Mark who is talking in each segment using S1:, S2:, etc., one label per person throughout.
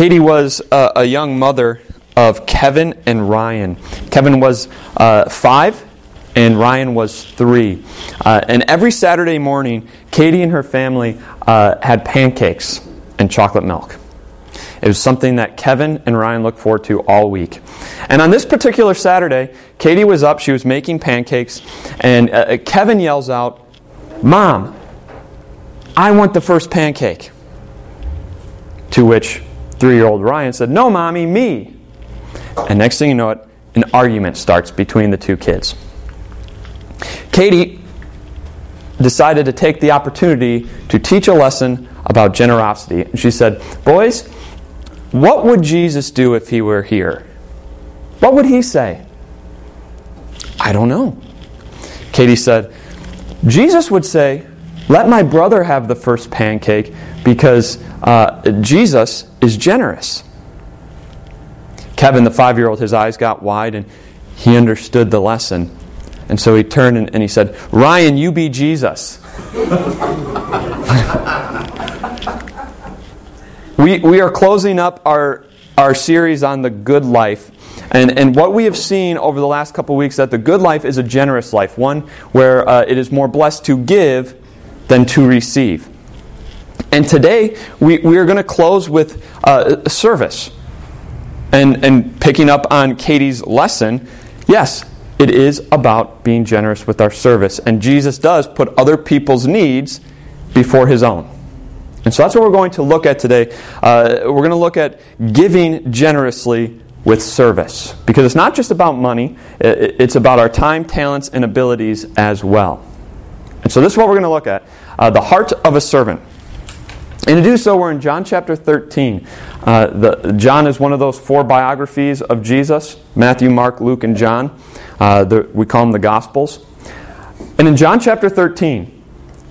S1: Katie was a, a young mother of Kevin and Ryan. Kevin was uh, five, and Ryan was three. Uh, and every Saturday morning, Katie and her family uh, had pancakes and chocolate milk. It was something that Kevin and Ryan looked forward to all week. And on this particular Saturday, Katie was up, she was making pancakes, and uh, uh Kevin yells out, Mom, I want the first pancake. To which three year old Ryan said, No, mommy, me. And next thing you know it, an argument starts between the two kids. Katie decided to take the opportunity to teach a lesson about generosity. And she said, Boys, what would Jesus do if he were here? What would he say? I don't know. Katie said, Jesus would say, Let my brother have the first pancake because uh, Jesus is generous. Kevin, the five year old, his eyes got wide and he understood the lesson. And so he turned and, and he said, Ryan, you be Jesus. we, we are closing up our, our series on the good life. And, and what we have seen over the last couple weeks that the good life is a generous life, one where uh, it is more blessed to give than to receive. And today we, we are going to close with uh, service. And, and picking up on Katie's lesson, yes, it is about being generous with our service. And Jesus does put other people's needs before his own. And so that's what we're going to look at today. Uh, we're going to look at giving generously with service. Because it's not just about money, it's about our time, talents, and abilities as well. And so this is what we're going to look at uh, the heart of a servant. And to do so, we're in John chapter 13. Uh, the, John is one of those four biographies of Jesus Matthew, Mark, Luke, and John. Uh, the, we call them the Gospels. And in John chapter 13,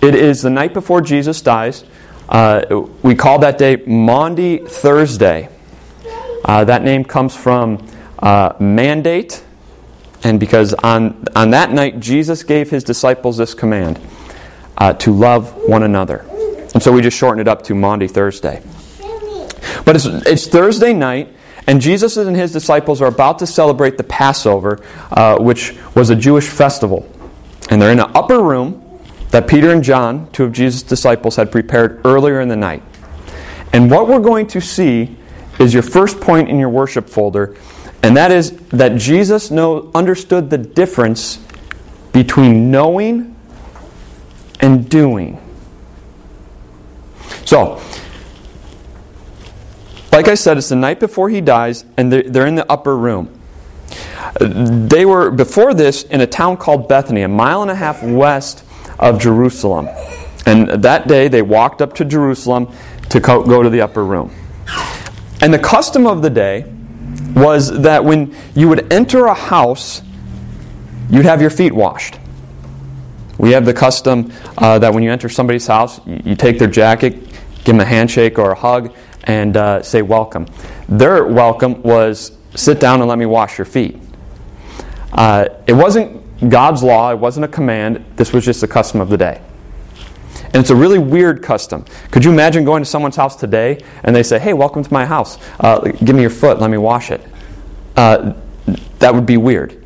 S1: it is the night before Jesus dies. Uh, we call that day Maundy Thursday. Uh, that name comes from uh, mandate, and because on, on that night Jesus gave his disciples this command uh, to love one another. And so we just shorten it up to Maundy Thursday. But it's, it's Thursday night, and Jesus and his disciples are about to celebrate the Passover, uh, which was a Jewish festival. And they're in an upper room that Peter and John, two of Jesus' disciples, had prepared earlier in the night. And what we're going to see is your first point in your worship folder, and that is that Jesus know, understood the difference between knowing and doing. So, like I said, it's the night before he dies, and they're in the upper room. They were, before this, in a town called Bethany, a mile and a half west of Jerusalem. And that day, they walked up to Jerusalem to go to the upper room. And the custom of the day was that when you would enter a house, you'd have your feet washed. We have the custom uh, that when you enter somebody's house, you, you, take their jacket, give them a handshake or a hug, and uh, say welcome. Their welcome was sit down and let me wash your feet. Uh, it wasn't God's law, it wasn't a command, this was just the custom of the day. And it's a really weird custom. Could you imagine going to someone's house today and they say, hey, welcome to my house. Uh, give me your foot, let me wash it? Uh, that would be weird.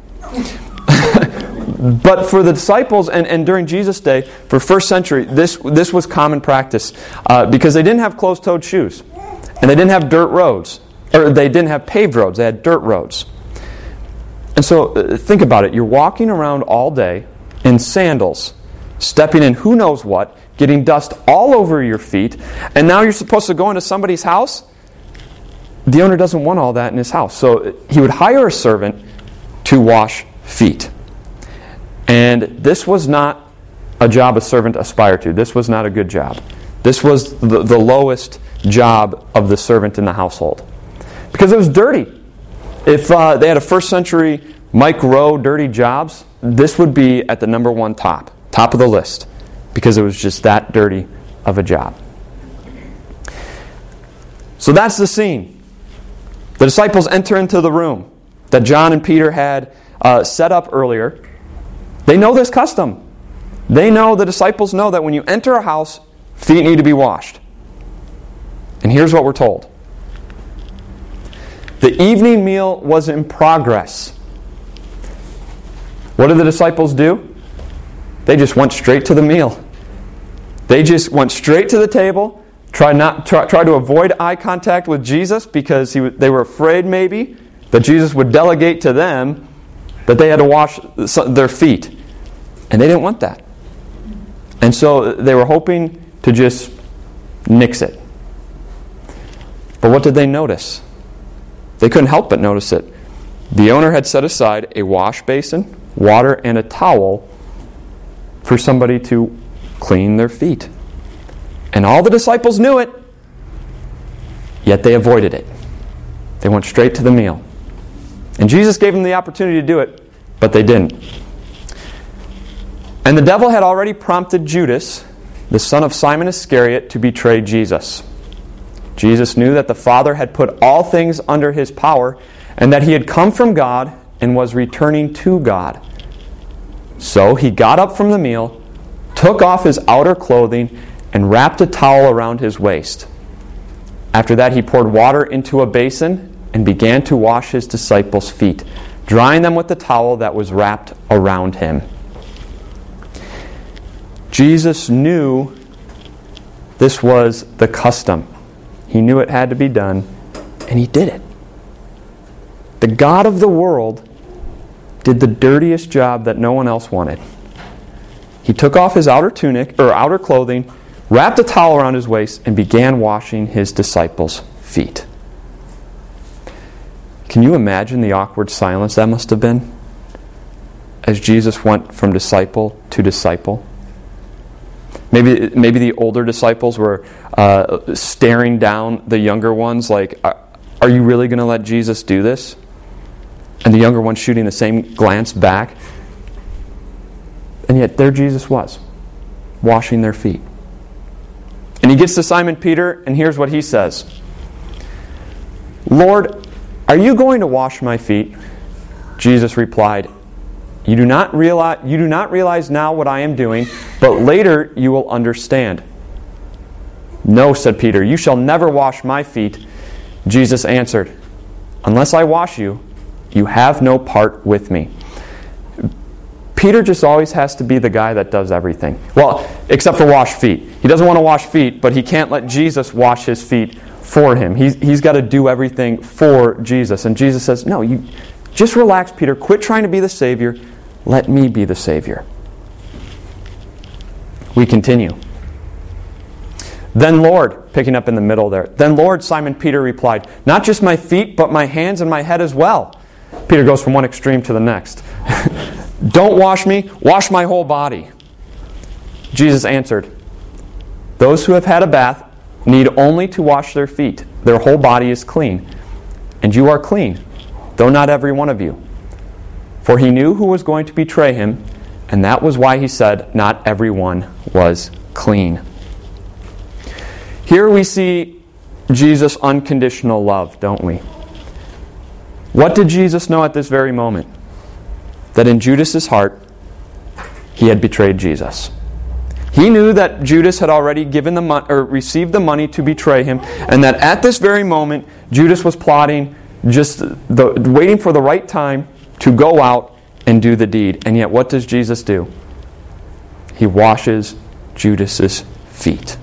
S1: But for the disciples and, and during Jesus' day, for first century, this, this was common practice uh, because they didn't have closed toed shoes and they didn't have dirt roads, or they didn't have paved roads, they had dirt roads. And so uh, think about it. You're walking around all day in sandals, stepping in who knows what, getting dust all over your feet, and now you're supposed to go into somebody's house? The owner doesn't want all that in his house. So he would hire a servant to wash feet. And this was not a job a servant aspired to. This was not a good job. This was the, the lowest job of the servant in the household. Because it was dirty. If uh, they had a first century Mike Rowe dirty jobs, this would be at the number one top, top of the list, because it was just that dirty of a job. So that's the scene. The disciples enter into the room that John and Peter had uh, set up earlier. They know this custom. They know, the disciples know that when you enter a house, feet need to be washed. And here's what we're told The evening meal was in progress. What did the disciples do? They just went straight to the meal. They just went straight to the table, tried, not, try, tried to avoid eye contact with Jesus because he, they were afraid maybe that Jesus would delegate to them that they had to wash their feet. And they didn't want that. And so uh, they were hoping to just nix it. But what did they notice? They couldn't help but notice it. The owner had set aside a wash basin, water, and a towel for somebody to clean their feet. And all the disciples knew it, yet they avoided it. They went straight to the meal. And Jesus gave them the opportunity to do it, but they didn't. And the devil had already prompted Judas, the son of Simon Iscariot, to betray Jesus. Jesus knew that the Father had put all things under his power and that he had come from God and was returning to God. So he got up from the meal, took off his outer clothing, and wrapped a towel around his waist. After that, he poured water into a basin and began to wash his disciples' feet, drying them with the towel that was wrapped around him. Jesus knew this was the custom. He knew it had to be done, and he did it. The God of the world did the dirtiest job that no one else wanted. He took off his outer tunic or outer clothing, wrapped a towel around his waist, and began washing his disciples' feet. Can you imagine the awkward silence that must have been as Jesus went from disciple to disciple? Maybe, maybe the older disciples were uh, staring down the younger ones, like, Are you really going to let Jesus do this? and the younger ones shooting the same glance back. And yet, there Jesus was, washing their feet. And he gets to Simon Peter, and here's what he says Lord, are you going to wash my feet? Jesus replied, you do, not realize, you do not realize now what I am doing, but later you will understand. No, said Peter, you shall never wash my feet. Jesus answered, Unless I wash you, you have no part with me. Peter just always has to be the guy that does everything. Well, except for wash feet. He doesn't want to wash feet, but he can't let Jesus wash his feet for him. He's, he's got to do everything for Jesus. And Jesus says, No, you just relax, Peter. Quit trying to be the Savior. Let me be the Savior. We continue. Then, Lord, picking up in the middle there, then, Lord, Simon Peter replied, Not just my feet, but my hands and my head as well. Peter goes from one extreme to the next. Don't wash me, wash my whole body. Jesus answered, Those who have had a bath need only to wash their feet. Their whole body is clean. And you are clean, though not every one of you. For he knew who was going to betray him, and that was why he said, Not everyone was clean. Here we see Jesus' unconditional love, don't we? What did Jesus know at this very moment? That in Judas's heart, he had betrayed Jesus. He knew that Judas had already given the mo- or received the money to betray him, and that at this very moment, Judas was plotting, just the, waiting for the right time to go out and do the deed. And yet, what does Jesus do? He washes Judas's feet.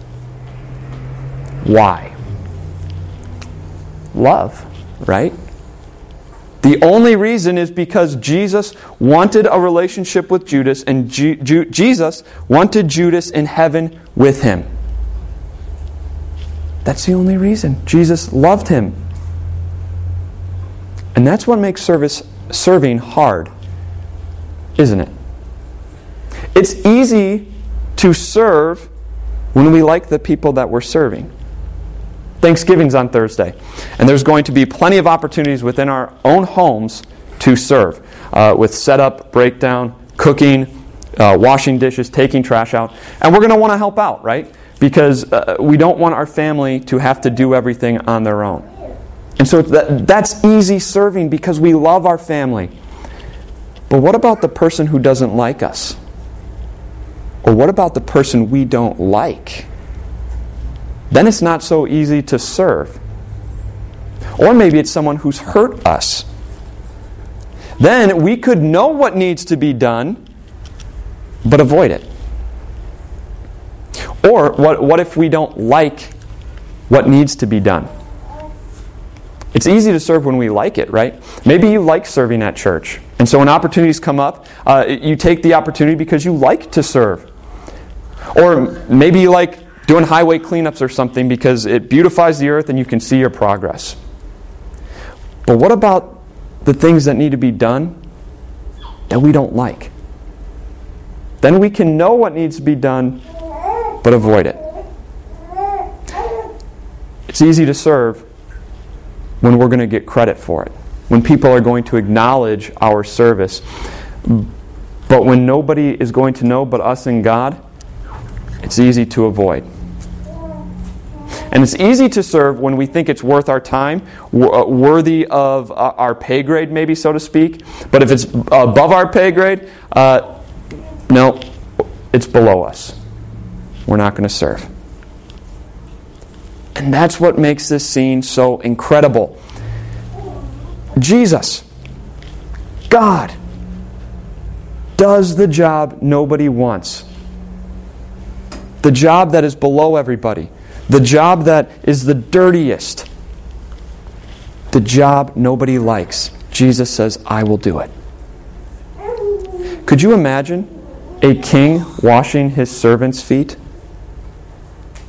S1: Why? Love, right? The only reason is because Jesus wanted a relationship with Judas, and Jesus wanted Judas in heaven with him. That's the only reason. Jesus loved him. And that's what makes service serving hard, isn't it? It's easy to serve when we like the people that we're serving. Thanksgiving's on Thursday, and there's going to be plenty of opportunities within our own homes to serve uh, with setup, breakdown, cooking, uh, washing dishes, taking trash out. And we're going to want to help out, right? Because uh, we don't want our family to have to do everything on their own. And so that, that's easy serving because we love our family. But what about the person who doesn't like us? Or what about the person we don't like? Then it's not so easy to serve. Or maybe it's someone who's hurt us. Then we could know what needs to be done, but avoid it. Or what, what if we don't like what needs to be done? It's easy to serve when we like it, right? Maybe you like serving at church. And so when opportunities come up, uh, you take the opportunity because you like to serve. Or maybe you like doing highway cleanups or something because it beautifies the earth and you can see your progress. But what about the things that need to be done that we don't like? Then we can know what needs to be done, but avoid it. It's easy to serve when we're going to get credit for it, when people are going to acknowledge our service. But when nobody is going to know but us and God, it's easy to avoid. And it's easy to serve when we think it's worth our time, uh, worthy of uh, our pay grade, maybe, so to speak. But if it's above our pay grade, uh, no, it's below us. We're not going to serve. And that's what makes this scene so incredible. Jesus, God, does the job nobody wants. The job that is below everybody. The job that is the dirtiest. The job nobody likes. Jesus says, I will do it. Could you imagine a king washing his servants' feet?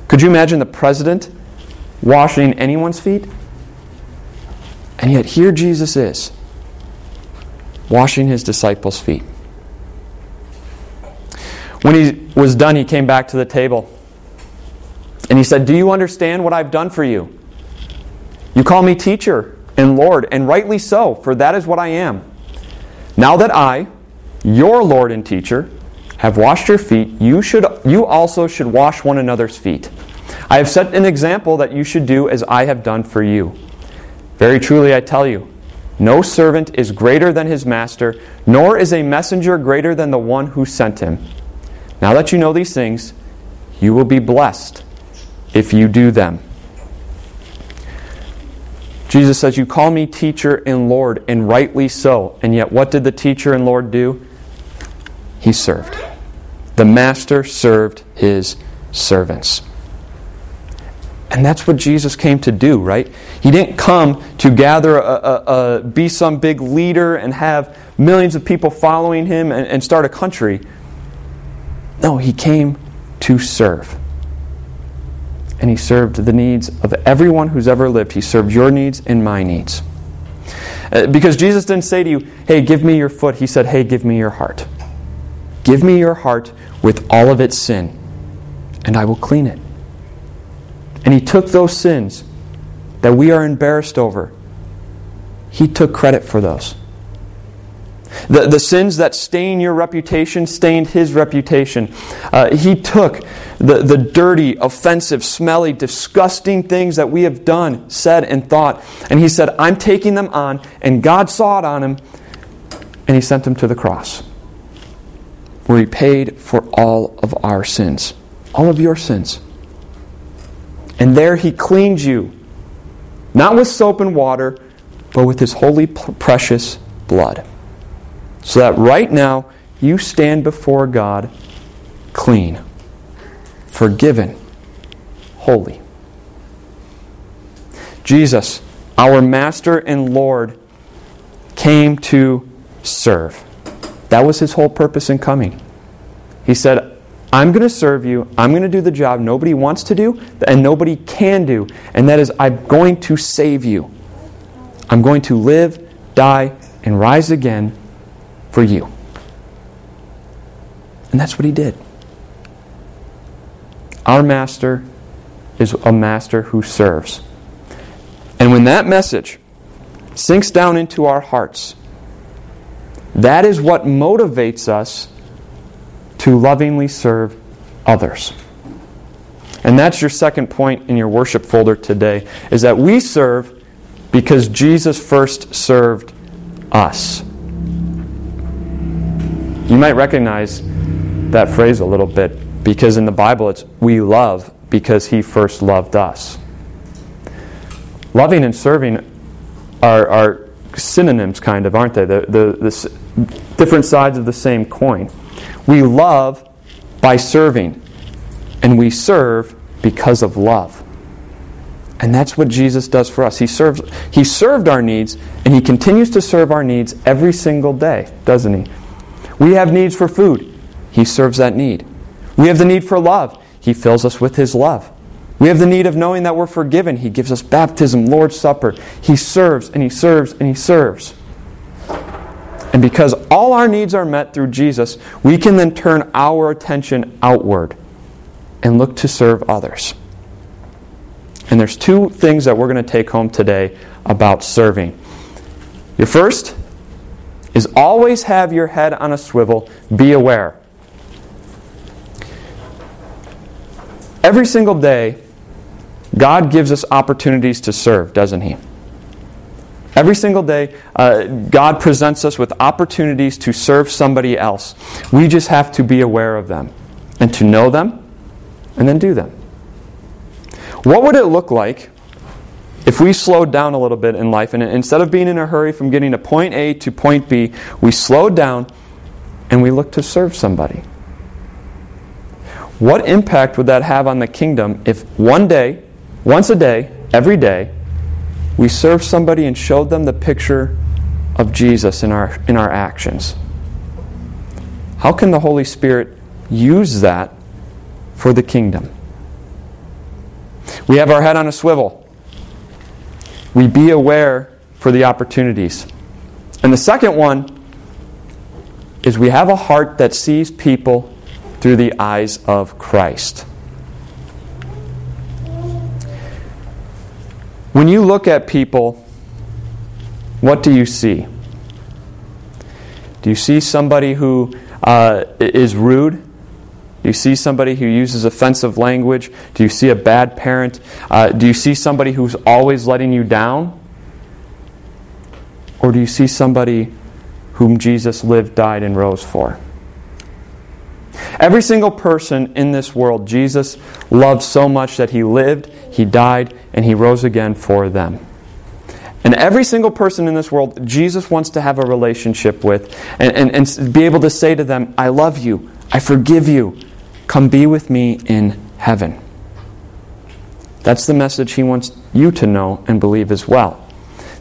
S1: Could you imagine the president washing anyone's feet? And yet, here Jesus is, washing his disciples' feet. When he was done, he came back to the table. And he said, Do you understand what I've done for you? You call me teacher and Lord, and rightly so, for that is what I am. Now that I, your Lord and teacher, have washed your feet, you, should, you also should wash one another's feet. I have set an example that you should do as I have done for you. Very truly, I tell you, no servant is greater than his master, nor is a messenger greater than the one who sent him. Now that you know these things, you will be blessed if you do them. Jesus says, You call me teacher and Lord, and rightly so. And yet, what did the teacher and Lord do? He served. The master served his servants. And that's what Jesus came to do, right? He didn't come to gather, a, a, a, be some big leader and have millions of people following him and, and start a country. No, he came to serve. And he served the needs of everyone who's ever lived. He served your needs and my needs. Uh, because Jesus didn't say to you, hey, give me your foot. He said, hey, give me your heart. Give me your heart with all of its sin, and I will clean it. And he took those sins that we are embarrassed over, he took credit for those. The, the sins that stain your reputation stained his reputation. Uh, he took the, the dirty, offensive, smelly, disgusting things that we have done, said, and thought, and he said, I'm taking them on, and God saw it on him, and he sent him to the cross, where he paid for all of our sins, all of your sins. And there he cleaned you, not with soap and water, but with his holy, precious blood. So that right now you stand before God clean, forgiven, holy. Jesus, our Master and Lord, came to serve. That was his whole purpose in coming. He said, I'm going to serve you. I'm going to do the job nobody wants to do and nobody can do. And that is, I'm going to save you. I'm going to live, die, and rise again for you. And that's what he did. Our master is a master who serves. And when that message sinks down into our hearts, that is what motivates us to lovingly serve others. And that's your second point in your worship folder today is that we serve because Jesus first served us. You might recognize that phrase a little bit because in the Bible it's we love because he first loved us. Loving and serving are, are synonyms, kind of, aren't they? The, the, the different sides of the same coin. We love by serving, and we serve because of love. And that's what Jesus does for us. He serves he served our needs and he continues to serve our needs every single day, doesn't he? We have needs for food. He serves that need. We have the need for love. He fills us with his love. We have the need of knowing that we're forgiven. He gives us baptism, Lord's Supper. He serves and he serves and he serves. And because all our needs are met through Jesus, we can then turn our attention outward and look to serve others. And there's two things that we're going to take home today about serving. Your first is always have your head on a swivel, be aware. Every single day, God gives us opportunities to serve, doesn't He? Every single day, uh, God presents us with opportunities to serve somebody else. We just have to be aware of them and to know them and then do them. What would it look like if we slowed down a little bit in life and instead of being in a hurry from getting to point A to point B, we slowed down and we looked to serve somebody? What impact would that have on the kingdom if one day, once a day, every day, we served somebody and showed them the picture of Jesus in our, in our actions? How can the Holy Spirit use that for the kingdom? We have our head on a swivel. We be aware for the opportunities. And the second one is we have a heart that sees people through the eyes of Christ. When you look at people, what do you see? Do you see somebody who uh, is rude? Do you see somebody who uses offensive language? Do you see a bad parent? Uh, do you see somebody who's always letting you down? Or do you see somebody whom Jesus lived, died, and rose for? Every single person in this world, Jesus loved so much that he lived, he died, and he rose again for them. And every single person in this world, Jesus wants to have a relationship with and, and, and be able to say to them, I love you, I forgive you, Come be with me in heaven. That's the message he wants you to know and believe as well.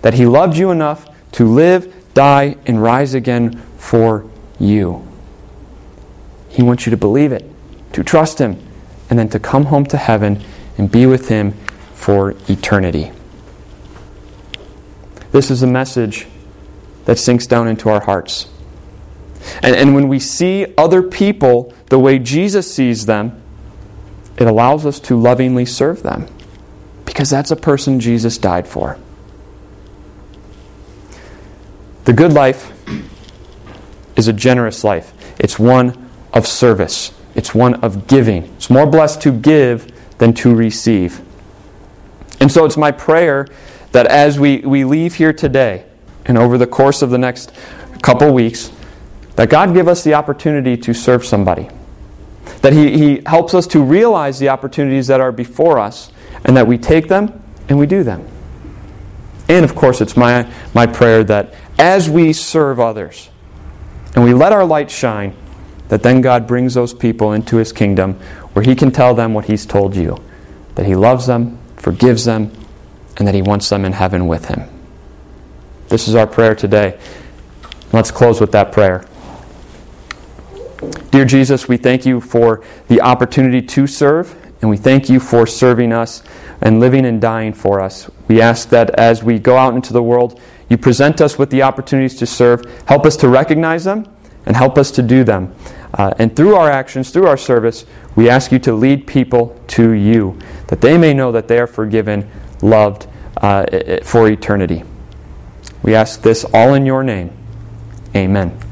S1: That he loved you enough to live, die, and rise again for you. He wants you to believe it, to trust him, and then to come home to heaven and be with him for eternity. This is a message that sinks down into our hearts. And, and when we see other people the way Jesus sees them, it allows us to lovingly serve them because that's a person Jesus died for. The good life is a generous life, it's one of service, it's one of giving. It's more blessed to give than to receive. And so it's my prayer that as we, we leave here today and over the course of the next couple weeks, that God give us the opportunity to serve somebody. That he, he helps us to realize the opportunities that are before us and that we take them and we do them. And of course, it's my, my prayer that as we serve others and we let our light shine, that then God brings those people into His kingdom where He can tell them what He's told you that He loves them, forgives them, and that He wants them in heaven with Him. This is our prayer today. Let's close with that prayer. Dear Jesus, we thank you for the opportunity to serve, and we thank you for serving us and living and dying for us. We ask that as we go out into the world, you present us with the opportunities to serve. Help us to recognize them and help us to do them. Uh, and through our actions, through our service, we ask you to lead people to you, that they may know that they are forgiven, loved uh, for eternity. We ask this all in your name. Amen.